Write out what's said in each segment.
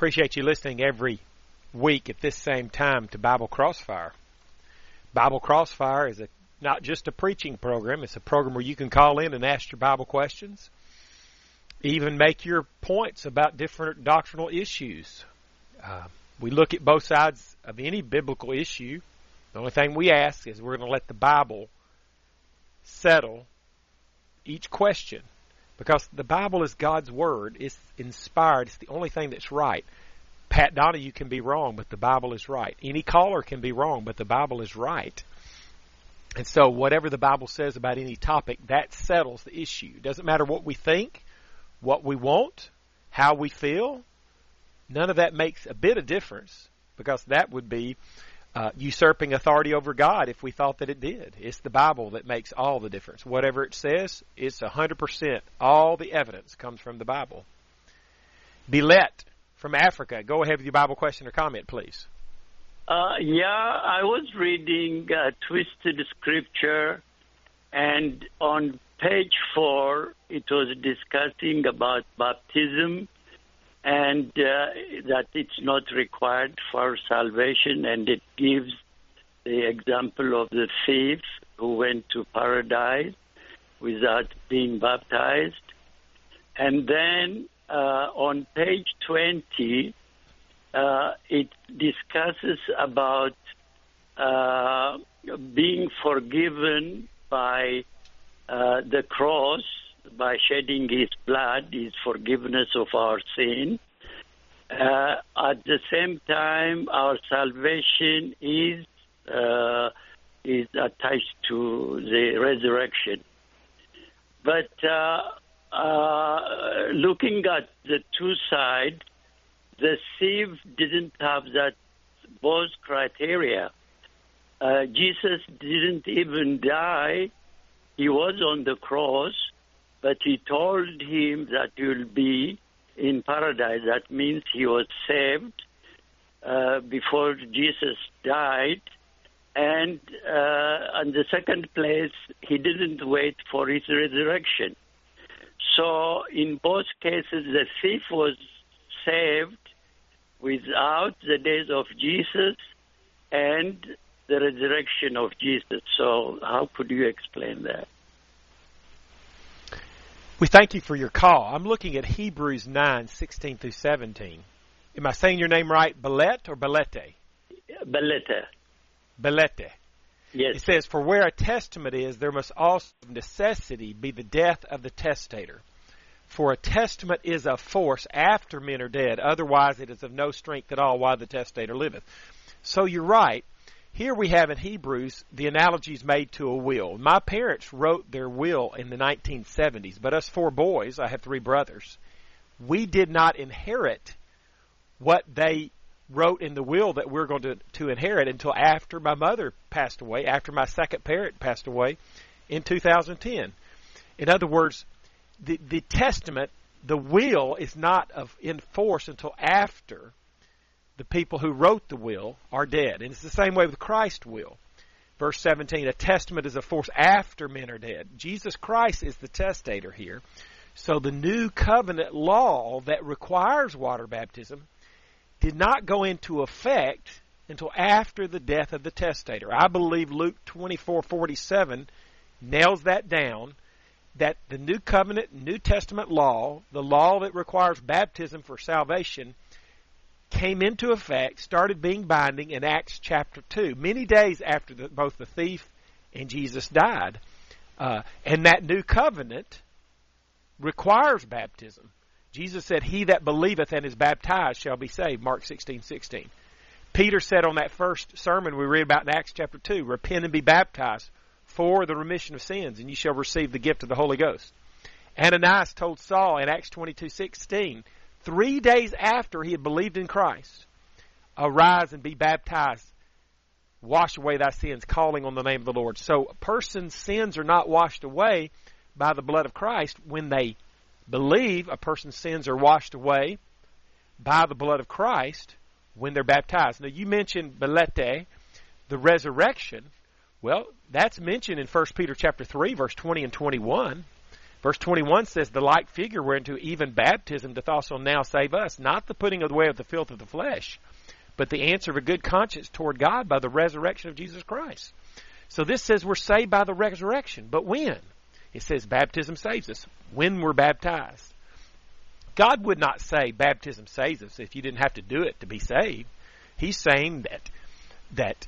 Appreciate you listening every week at this same time to Bible Crossfire. Bible Crossfire is a not just a preaching program, it's a program where you can call in and ask your Bible questions, even make your points about different doctrinal issues. Uh, we look at both sides of any biblical issue. The only thing we ask is we're going to let the Bible settle each question because the Bible is God's Word. It's inspired. It's the only thing that's right. Pat Donahue can be wrong, but the Bible is right. Any caller can be wrong, but the Bible is right. And so, whatever the Bible says about any topic, that settles the issue. It doesn't matter what we think, what we want, how we feel. None of that makes a bit of difference because that would be uh, usurping authority over God if we thought that it did. It's the Bible that makes all the difference. Whatever it says, it's 100%. All the evidence comes from the Bible. Bilet from Africa. Go ahead with your Bible question or comment, please. Uh, yeah, I was reading uh, Twisted Scripture, and on page four, it was discussing about baptism and uh, that it's not required for salvation, and it gives the example of the thief who went to paradise without being baptized. And then uh, on page 20, uh, it discusses about uh, being forgiven by uh, the cross by shedding his blood, his forgiveness of our sin. Uh, at the same time, our salvation is uh, is attached to the resurrection. But uh, uh looking at the two sides, the thief didn't have that both criteria. Uh, Jesus didn't even die; he was on the cross but he told him that you'll be in paradise. That means he was saved uh, before Jesus died. And uh, in the second place, he didn't wait for his resurrection. So in both cases, the thief was saved without the days of Jesus and the resurrection of Jesus. So how could you explain that? We thank you for your call. I'm looking at Hebrews 9, 16 through 17. Am I saying your name right? Belet or Belete? Belete. Belete. Yes. It says, For where a testament is, there must also of necessity be the death of the testator. For a testament is of force after men are dead, otherwise it is of no strength at all while the testator liveth. So you're right. Here we have in Hebrews the analogies made to a will. My parents wrote their will in the 1970s, but us four boys, I have three brothers, we did not inherit what they wrote in the will that we're going to, to inherit until after my mother passed away, after my second parent passed away in 2010. In other words, the, the testament, the will is not of, in force until after the people who wrote the will are dead. And it's the same way with Christ's will. Verse 17, a testament is a force after men are dead. Jesus Christ is the testator here. So the new covenant law that requires water baptism did not go into effect until after the death of the testator. I believe Luke 24:47 nails that down that the new covenant, New Testament law, the law that requires baptism for salvation, came into effect, started being binding in Acts chapter 2, many days after the, both the thief and Jesus died. Uh, and that new covenant requires baptism. Jesus said, He that believeth and is baptized shall be saved, Mark 16, 16. Peter said on that first sermon we read about in Acts chapter 2, repent and be baptized for the remission of sins, and you shall receive the gift of the Holy Ghost. Ananias told Saul in Acts 22, 16, three days after he had believed in Christ, arise and be baptized, wash away thy sins, calling on the name of the Lord. So a person's sins are not washed away by the blood of Christ when they believe. A person's sins are washed away by the blood of Christ when they're baptized. Now you mentioned Belete, the resurrection. Well, that's mentioned in 1 Peter chapter 3 verse 20 and 21. Verse 21 says, The like figure whereunto even baptism doth also now save us, not the putting away of the filth of the flesh, but the answer of a good conscience toward God by the resurrection of Jesus Christ. So this says we're saved by the resurrection. But when? It says baptism saves us. When we're baptized. God would not say baptism saves us if you didn't have to do it to be saved. He's saying that that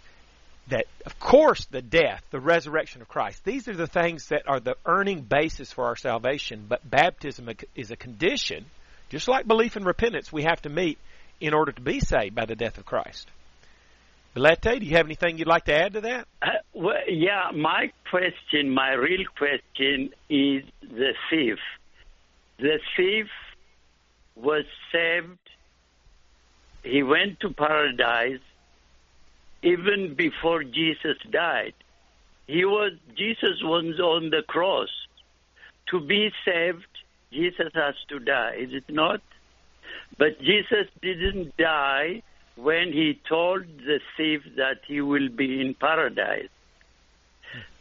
that of course the death, the resurrection of Christ, these are the things that are the earning basis for our salvation, but baptism is a condition, just like belief and repentance we have to meet in order to be saved by the death of Christ. Belete, do you have anything you'd like to add to that? Uh, well, yeah, my question, my real question is the thief. The thief was saved. He went to paradise even before Jesus died. He was Jesus was on the cross. To be saved, Jesus has to die, is it not? But Jesus didn't die when he told the thief that he will be in paradise.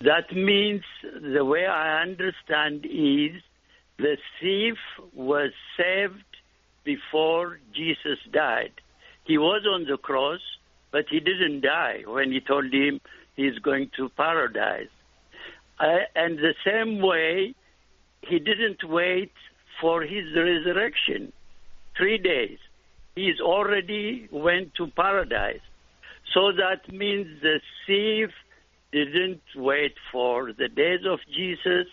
That means the way I understand is the thief was saved before Jesus died. He was on the cross, but he didn't die when he told him he's going to paradise. Uh, and the same way, he didn't wait for his resurrection. Three days he's already went to paradise. So that means the thief didn't wait for the days of Jesus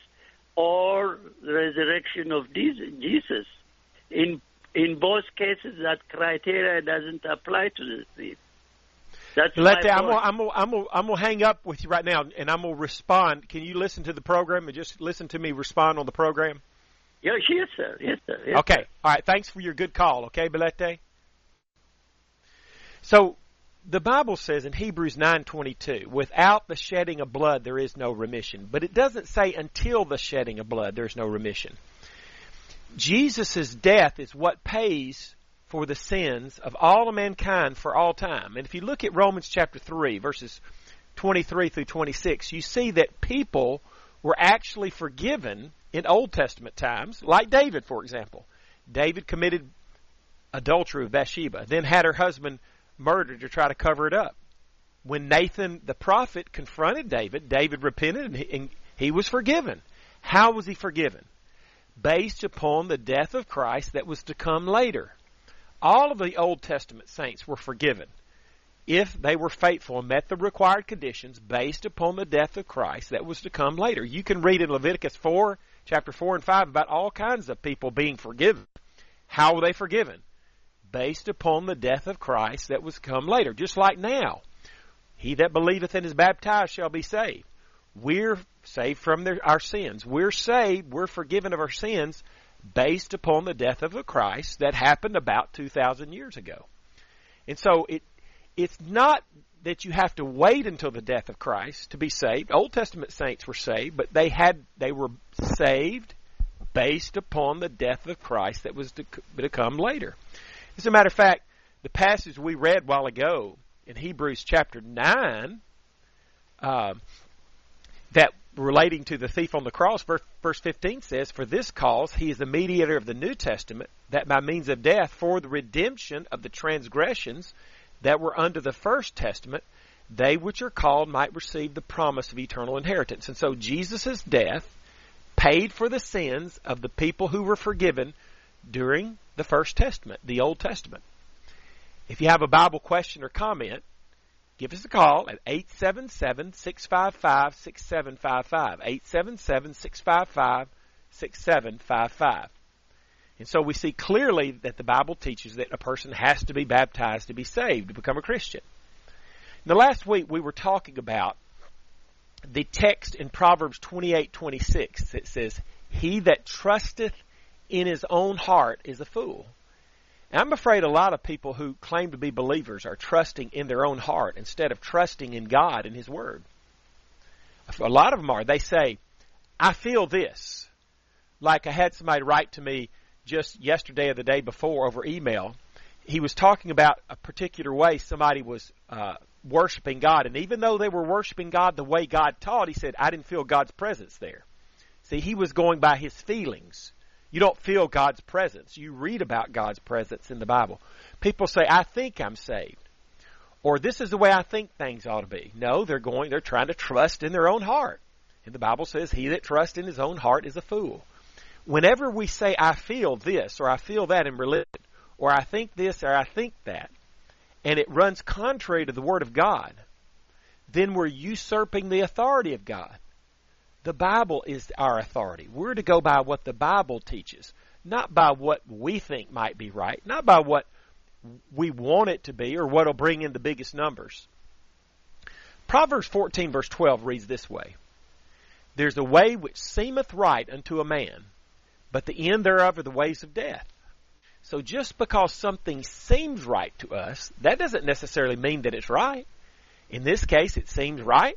or the resurrection of Jesus. In in both cases, that criteria doesn't apply to the thief. That's Let I'm gonna, I'm gonna, I'm gonna, I'm gonna hang up with you right now, and I'm gonna respond. Can you listen to the program and just listen to me respond on the program? Yes, yes, sir. Yes, sir. Yes, okay. Sir. All right. Thanks for your good call. Okay, Belete. So the Bible says in Hebrews 9:22, without the shedding of blood there is no remission. But it doesn't say until the shedding of blood there's no remission. Jesus' death is what pays for the sins of all of mankind for all time. And if you look at Romans chapter 3 verses 23 through 26, you see that people were actually forgiven in Old Testament times, like David, for example. David committed adultery with Bathsheba, then had her husband murdered to try to cover it up. When Nathan the prophet confronted David, David repented and he, and he was forgiven. How was he forgiven? Based upon the death of Christ that was to come later. All of the Old Testament saints were forgiven if they were faithful and met the required conditions based upon the death of Christ that was to come later. You can read in Leviticus 4, chapter 4 and 5 about all kinds of people being forgiven. How were they forgiven? based upon the death of Christ that was come later. Just like now, he that believeth and is baptized shall be saved. We're saved from their, our sins. We're saved, we're forgiven of our sins based upon the death of the Christ that happened about 2,000 years ago. And so it, it's not that you have to wait until the death of Christ to be saved. Old Testament saints were saved, but they had, they were saved based upon the death of Christ that was to, to come later. As a matter of fact, the passage we read while ago in Hebrews chapter 9, uh, relating to the thief on the cross, verse 15 says, For this cause he is the mediator of the New Testament, that by means of death, for the redemption of the transgressions that were under the first testament, they which are called might receive the promise of eternal inheritance. And so Jesus' death paid for the sins of the people who were forgiven during the First Testament, the Old Testament. If you have a Bible question or comment, give us a call at 877-655-6755. 877-655-6755. And so we see clearly that the Bible teaches that a person has to be baptized to be saved, to become a Christian. Now last week we were talking about the text in Proverbs 28:26 that says, "He that trusteth in his own heart is a fool. And I'm afraid a lot of people who claim to be believers are trusting in their own heart instead of trusting in God and His Word. A lot of them are. They say, I feel this. Like I had somebody write to me just yesterday or the day before over email. He was talking about a particular way somebody was uh, worshiping God. And even though they were worshiping God the way God taught, he said, I didn't feel God's presence there. See, he was going by his feelings. You don't feel God's presence. You read about God's presence in the Bible. People say, I think I'm saved. Or this is the way I think things ought to be. No, they're going, they're trying to trust in their own heart. And the Bible says, he that trusts in his own heart is a fool. Whenever we say, I feel this, or I feel that in religion, or I think this, or I think that, and it runs contrary to the Word of God, then we're usurping the authority of God. The Bible is our authority. We're to go by what the Bible teaches, not by what we think might be right, not by what we want it to be or what will bring in the biggest numbers. Proverbs 14 verse 12 reads this way. There's a way which seemeth right unto a man, but the end thereof are the ways of death. So just because something seems right to us, that doesn't necessarily mean that it's right. In this case, it seems right,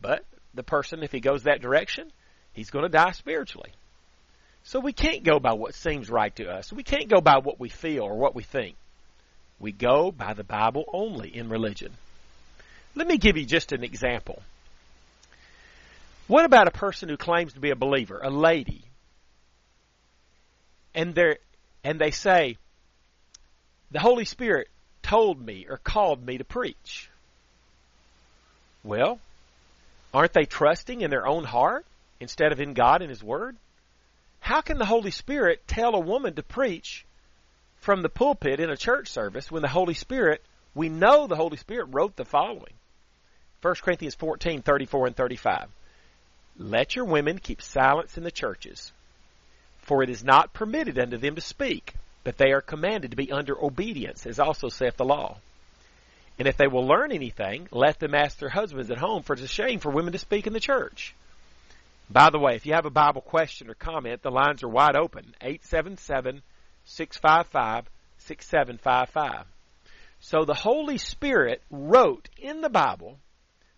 but the person, if he goes that direction, he's going to die spiritually. So we can't go by what seems right to us. We can't go by what we feel or what we think. We go by the Bible only in religion. Let me give you just an example. What about a person who claims to be a believer, a lady, and they and they say, "The Holy Spirit told me or called me to preach." Well, aren't they trusting in their own heart instead of in God and His Word? How can the Holy Spirit tell a woman to preach from the pulpit in a church service when the Holy Spirit, we know the Holy Spirit wrote the following? 1 Corinthians 14, 34 and 35. Let your women keep silence in the churches, for it is not permitted unto them to speak, but they are commanded to be under obedience, as also saith the law. And if they will learn anything, let them ask their husbands at home, for it's a shame for women to speak in the church. By the way, if you have a Bible question or comment, the lines are wide open. 877 655 6755. So the Holy Spirit wrote in the Bible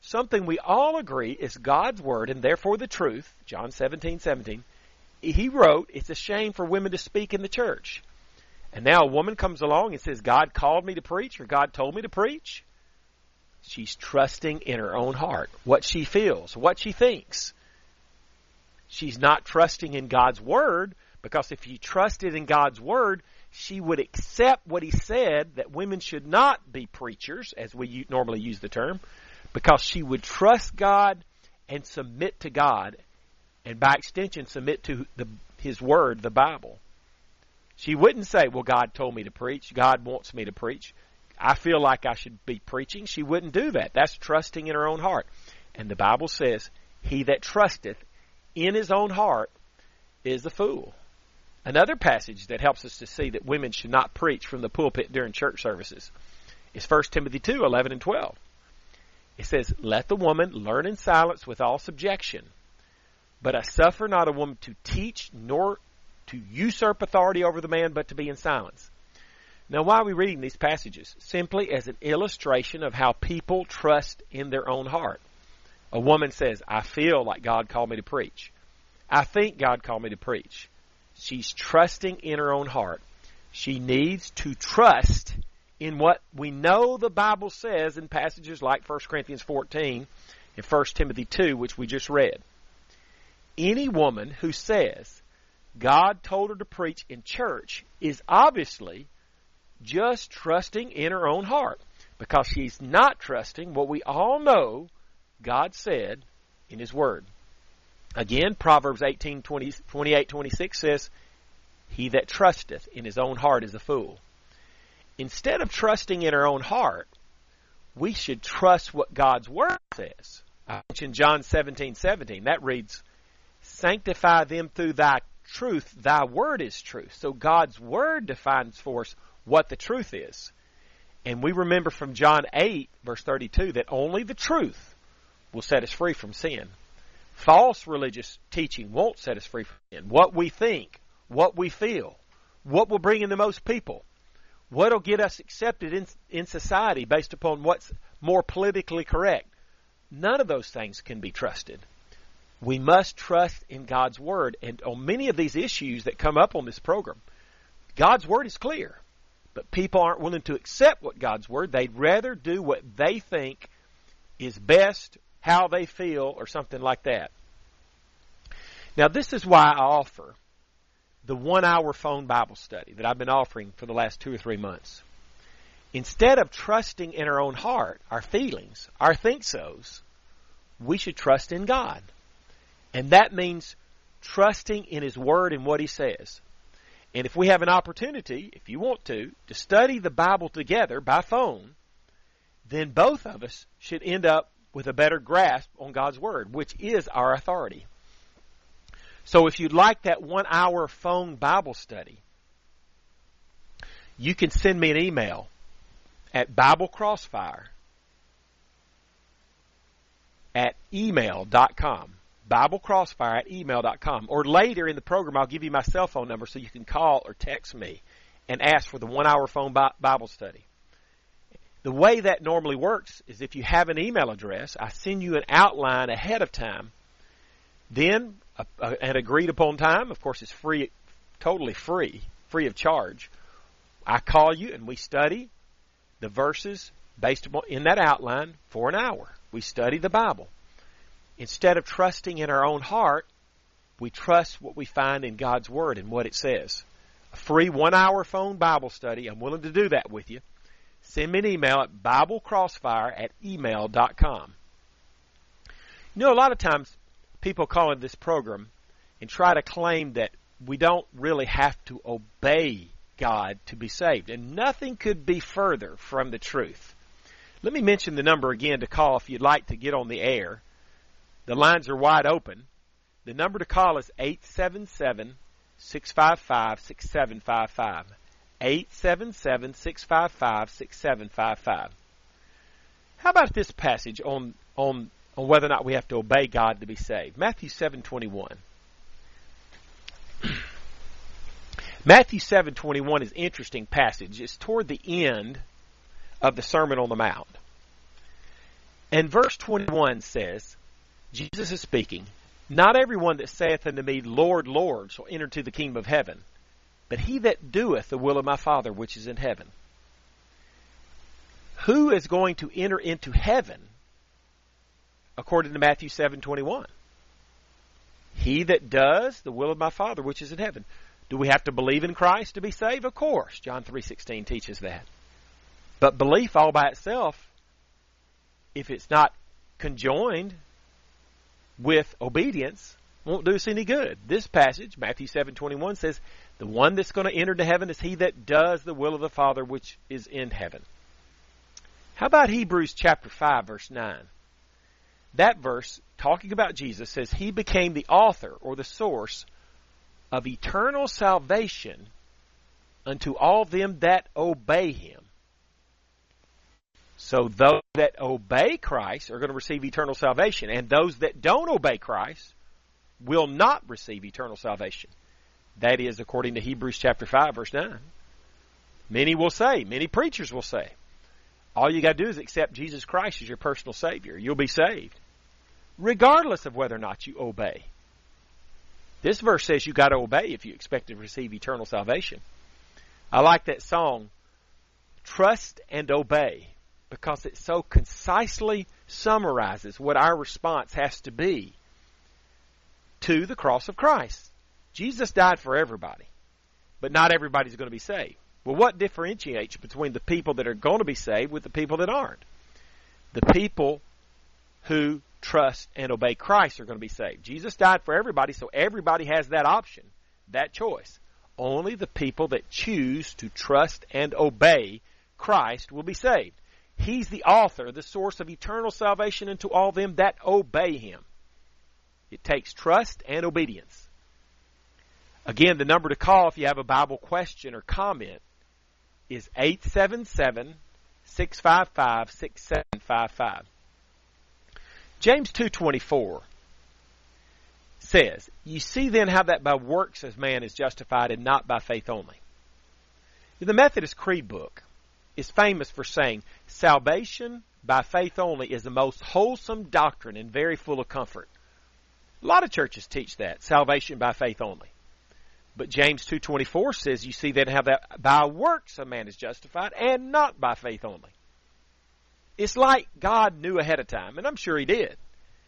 something we all agree is God's Word and therefore the truth. John 17, 17. He wrote, it's a shame for women to speak in the church. And now a woman comes along and says, God called me to preach or God told me to preach. She's trusting in her own heart, what she feels, what she thinks. She's not trusting in God's Word because if she trusted in God's Word, she would accept what He said that women should not be preachers, as we normally use the term, because she would trust God and submit to God, and by extension, submit to the, His Word, the Bible. She wouldn't say, Well, God told me to preach. God wants me to preach. I feel like I should be preaching. She wouldn't do that. That's trusting in her own heart. And the Bible says, He that trusteth in his own heart is a fool. Another passage that helps us to see that women should not preach from the pulpit during church services is 1 Timothy 2 11 and 12. It says, Let the woman learn in silence with all subjection. But I suffer not a woman to teach nor to usurp authority over the man, but to be in silence. Now, why are we reading these passages? Simply as an illustration of how people trust in their own heart. A woman says, I feel like God called me to preach. I think God called me to preach. She's trusting in her own heart. She needs to trust in what we know the Bible says in passages like 1 Corinthians 14 and 1 Timothy 2, which we just read. Any woman who says, God told her to preach in church is obviously just trusting in her own heart because she's not trusting what we all know God said in His Word. Again, Proverbs 18, 20, 28, 26 says, He that trusteth in his own heart is a fool. Instead of trusting in our own heart, we should trust what God's Word says. I mentioned John 17, 17. That reads, Sanctify them through thy truth, thy word is truth. So God's word defines for us what the truth is. And we remember from John 8, verse 32, that only the truth will set us free from sin. False religious teaching won't set us free from sin. What we think, what we feel, what will bring in the most people, what will get us accepted in, in society based upon what's more politically correct. None of those things can be trusted we must trust in God's Word. And on many of these issues that come up on this program, God's Word is clear. But people aren't willing to accept what God's Word. They'd rather do what they think is best, how they feel, or something like that. Now, this is why I offer the one hour phone Bible study that I've been offering for the last two or three months. Instead of trusting in our own heart, our feelings, our think so's, we should trust in God. And that means trusting in His Word and what He says. And if we have an opportunity, if you want to, to study the Bible together by phone, then both of us should end up with a better grasp on God's Word, which is our authority. So if you'd like that one hour phone Bible study, you can send me an email at BibleCrossfire at email.com. BibleCrossfire at email.com. Or later in the program, I'll give you my cell phone number so you can call or text me and ask for the one hour phone Bible study. The way that normally works is if you have an email address, I send you an outline ahead of time. Then, uh, an agreed upon time, of course, it's free, totally free, free of charge. I call you and we study the verses based upon in that outline for an hour. We study the Bible. Instead of trusting in our own heart, we trust what we find in God's Word and what it says. A free one hour phone Bible study. I'm willing to do that with you. Send me an email at BibleCrossfire at email.com. You know, a lot of times people call in this program and try to claim that we don't really have to obey God to be saved. And nothing could be further from the truth. Let me mention the number again to call if you'd like to get on the air. The lines are wide open. The number to call is 877 655 6755. 877 655 6755. How about this passage on, on, on whether or not we have to obey God to be saved? Matthew 7:21. Matthew 7:21 is an interesting passage. It's toward the end of the Sermon on the Mount. And verse 21 says, Jesus is speaking, Not everyone that saith unto me, Lord, Lord, shall enter into the kingdom of heaven, but he that doeth the will of my Father which is in heaven. Who is going to enter into heaven according to Matthew 7:21? He that does the will of my Father which is in heaven. Do we have to believe in Christ to be saved? Of course. John 3:16 teaches that. But belief all by itself if it's not conjoined with obedience won't do us any good. This passage, Matthew 7:21 says, "The one that's going to enter to heaven is he that does the will of the Father which is in heaven." How about Hebrews chapter 5 verse 9? That verse talking about Jesus says he became the author or the source of eternal salvation unto all them that obey him. So those that obey Christ are going to receive eternal salvation, and those that don't obey Christ will not receive eternal salvation. That is according to Hebrews chapter 5 verse 9. Many will say, many preachers will say, all you got to do is accept Jesus Christ as your personal Savior. You'll be saved. Regardless of whether or not you obey. This verse says you got to obey if you expect to receive eternal salvation. I like that song, Trust and Obey because it so concisely summarizes what our response has to be to the cross of Christ. Jesus died for everybody, but not everybody's going to be saved. Well, what differentiates between the people that are going to be saved with the people that aren't? The people who trust and obey Christ are going to be saved. Jesus died for everybody, so everybody has that option, that choice. Only the people that choose to trust and obey Christ will be saved. He's the author, the source of eternal salvation unto all them that obey him. It takes trust and obedience. Again, the number to call if you have a Bible question or comment is 877 655 6755. James 2:24 says, "You see then how that by works as man is justified and not by faith only." In The Methodist Creed book is famous for saying salvation by faith only is the most wholesome doctrine and very full of comfort. A lot of churches teach that salvation by faith only. But James 2:24 says you see then how that by works a man is justified and not by faith only. It's like God knew ahead of time, and I'm sure he did.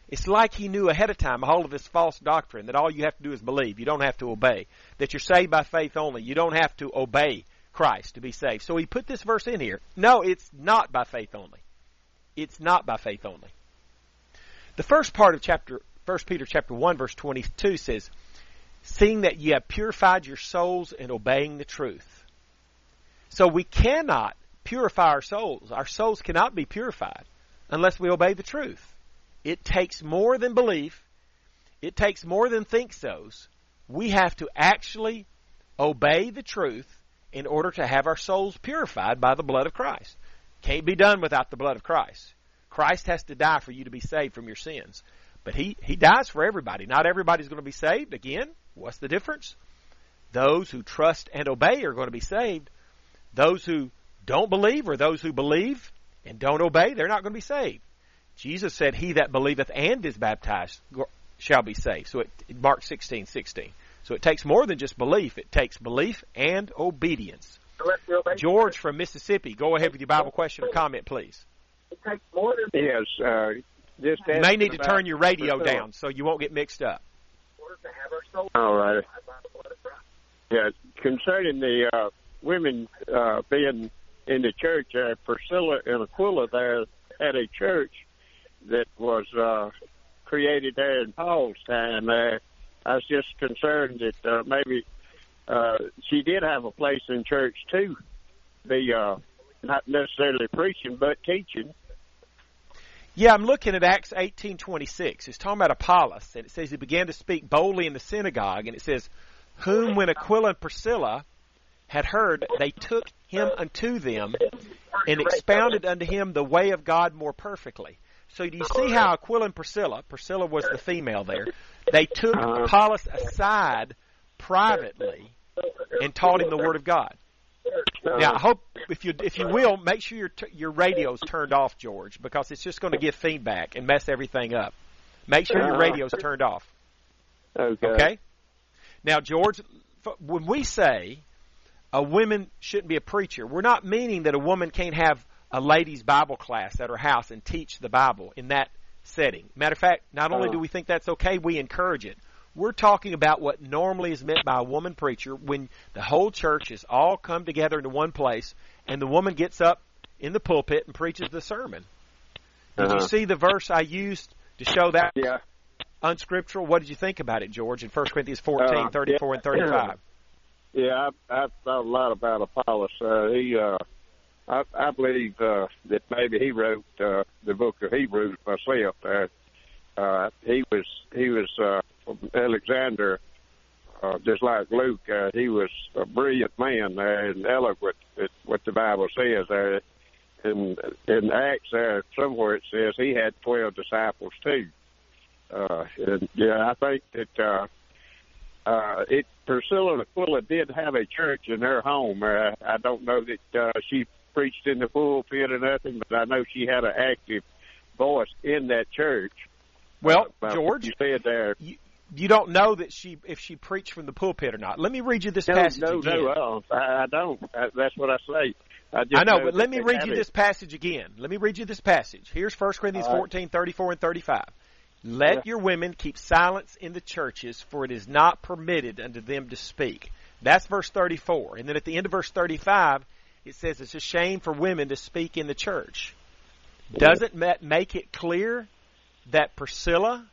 It's like he knew ahead of time all of this false doctrine that all you have to do is believe. You don't have to obey. That you're saved by faith only. You don't have to obey Christ to be saved. So he put this verse in here. No, it's not by faith only. It's not by faith only. The first part of chapter 1 Peter chapter 1 verse 22 says, "Seeing that ye have purified your souls in obeying the truth." So we cannot purify our souls. Our souls cannot be purified unless we obey the truth. It takes more than belief. It takes more than think so's. We have to actually obey the truth in order to have our souls purified by the blood of Christ. Can't be done without the blood of Christ. Christ has to die for you to be saved from your sins. But he, he dies for everybody. Not everybody's going to be saved. Again, what's the difference? Those who trust and obey are going to be saved. Those who don't believe or those who believe and don't obey, they're not going to be saved. Jesus said, He that believeth and is baptized shall be saved. So it, Mark sixteen sixteen. So it takes more than just belief. It takes belief and obedience. George from Mississippi, go ahead with your Bible question or comment, please. It takes more than yes. Uh, just you may need to turn your radio down so you won't get mixed up. All right. Yeah, concerning the uh, women uh, being in the church, uh, Priscilla and Aquila there had a church that was uh, created there in Paul's time. Uh, I was just concerned that uh, maybe uh, she did have a place in church too, be uh, not necessarily preaching but teaching. Yeah, I'm looking at Acts 18:26. It's talking about Apollos, and it says he began to speak boldly in the synagogue, and it says, "Whom when Aquila and Priscilla had heard, they took him unto them, and expounded unto him the way of God more perfectly." So do you see how Aquila and Priscilla, Priscilla was the female there, they took uh-huh. Apollos aside privately and taught him the Word of God. Now, I hope if you if you will make sure your your radio's turned off, George, because it's just going to give feedback and mess everything up. Make sure your uh-huh. radio's turned off. Okay. Okay. Now, George, when we say a woman shouldn't be a preacher, we're not meaning that a woman can't have a ladies' Bible class at her house and teach the Bible in that setting. Matter of fact, not only do we think that's okay, we encourage it. We're talking about what normally is meant by a woman preacher when the whole church is all come together into one place and the woman gets up in the pulpit and preaches the sermon. Did uh-huh. you see the verse I used to show that yeah. unscriptural? What did you think about it, George, in 1 Corinthians 14, uh, 34, yeah. and 35? Yeah, I, I thought a lot about Apollos. Uh, he uh, I, I believe uh, that maybe he wrote uh, the book of Hebrews myself. Uh, uh, he was he was uh, Alexander, uh, just like Luke. Uh, he was a brilliant man uh, and eloquent at what the Bible says there. In, in Acts, there somewhere it says he had twelve disciples too. Uh, and yeah, I think that uh, uh, it Priscilla and Aquila did have a church in their home. Uh, I don't know that uh, she preached in the pulpit or nothing, but I know she had an active voice in that church. Well, uh, George, you said there. You, you don't know that she if she preached from the pulpit or not. Let me read you this no, passage no, again. No, no, I don't. I, that's what I say. I, I know, know, but let me read you it. this passage again. Let me read you this passage. Here's 1 Corinthians right. 14, 34 and 35. Let yeah. your women keep silence in the churches, for it is not permitted unto them to speak. That's verse 34. And then at the end of verse 35, it says it's a shame for women to speak in the church. Doesn't that make it clear that Priscilla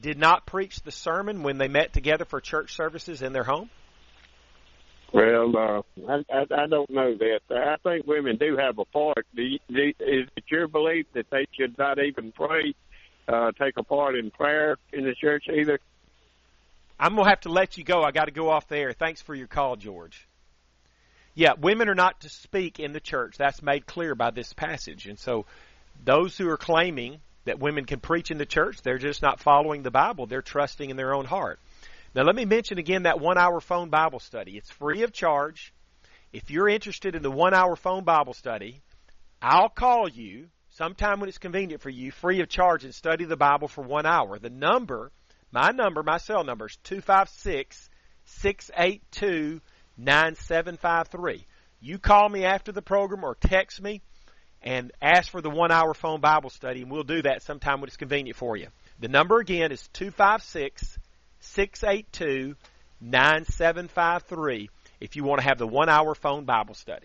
did not preach the sermon when they met together for church services in their home? Well, uh, I, I, I don't know that. I think women do have a part. Do you, do, is it your belief that they should not even pray, uh, take a part in prayer in the church either? I'm gonna have to let you go. I got to go off there. Thanks for your call, George. Yeah, women are not to speak in the church. That's made clear by this passage. And so those who are claiming that women can preach in the church, they're just not following the Bible. They're trusting in their own heart. Now let me mention again that one hour phone Bible study. It's free of charge. If you're interested in the one hour phone Bible study, I'll call you sometime when it's convenient for you, free of charge, and study the Bible for one hour. The number, my number, my cell number is 256 682 9753. You call me after the program or text me and ask for the one hour phone Bible study, and we'll do that sometime when it's convenient for you. The number again is 256 682 9753 if you want to have the one hour phone Bible study.